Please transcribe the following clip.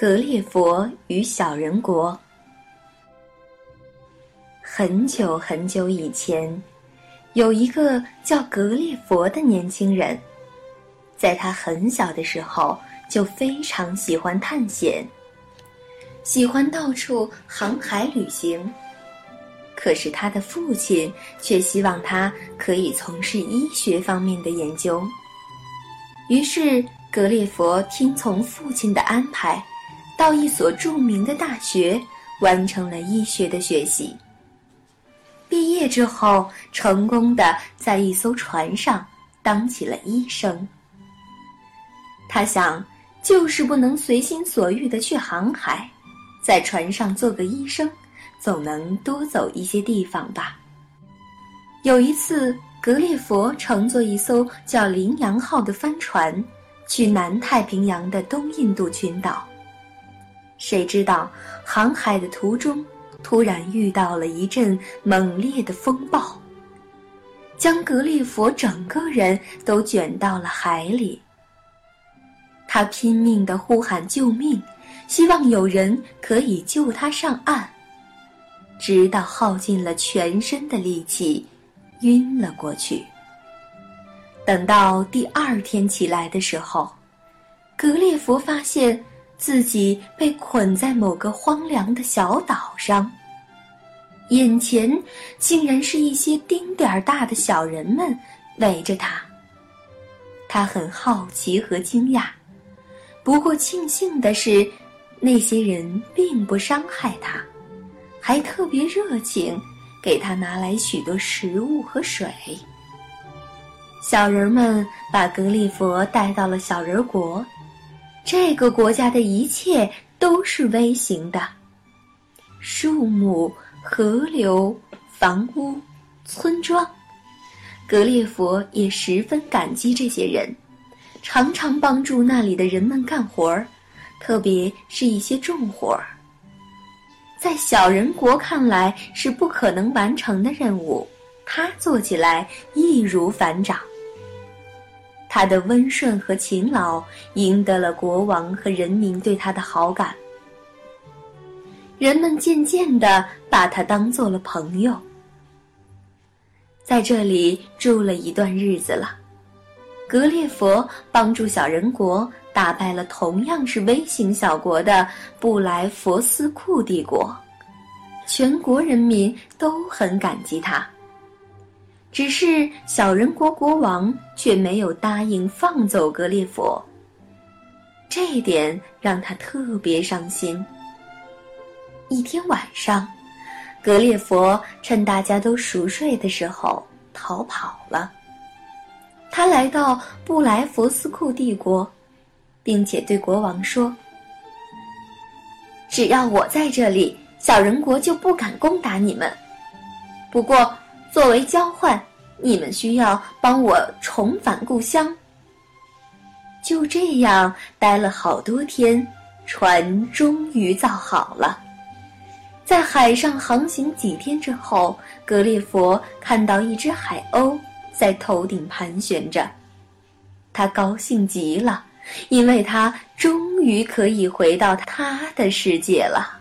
格列佛与小人国。很久很久以前，有一个叫格列佛的年轻人，在他很小的时候就非常喜欢探险，喜欢到处航海旅行。可是他的父亲却希望他可以从事医学方面的研究。于是格列佛听从父亲的安排，到一所著名的大学完成了医学的学习。毕业之后，成功的在一艘船上当起了医生。他想，就是不能随心所欲的去航海，在船上做个医生，总能多走一些地方吧。有一次。格列佛乘坐一艘叫“羚羊号”的帆船，去南太平洋的东印度群岛。谁知道航海的途中，突然遇到了一阵猛烈的风暴，将格列佛整个人都卷到了海里。他拼命地呼喊救命，希望有人可以救他上岸，直到耗尽了全身的力气。晕了过去。等到第二天起来的时候，格列佛发现自己被捆在某个荒凉的小岛上，眼前竟然是一些丁点儿大的小人们围着他。他很好奇和惊讶，不过庆幸的是，那些人并不伤害他，还特别热情。给他拿来许多食物和水。小人们把格列佛带到了小人国，这个国家的一切都是微型的，树木、河流、房屋、村庄。格列佛也十分感激这些人，常常帮助那里的人们干活儿，特别是一些重活儿。在小人国看来是不可能完成的任务，他做起来易如反掌。他的温顺和勤劳赢得了国王和人民对他的好感，人们渐渐地把他当做了朋友。在这里住了一段日子了，格列佛帮助小人国。打败了同样是微型小国的布莱佛斯库帝国，全国人民都很感激他。只是小人国国王却没有答应放走格列佛，这一点让他特别伤心。一天晚上，格列佛趁大家都熟睡的时候逃跑了。他来到布莱佛斯库帝国。并且对国王说：“只要我在这里，小人国就不敢攻打你们。不过，作为交换，你们需要帮我重返故乡。”就这样，待了好多天，船终于造好了。在海上航行几天之后，格列佛看到一只海鸥在头顶盘旋着，他高兴极了。因为他终于可以回到他的世界了。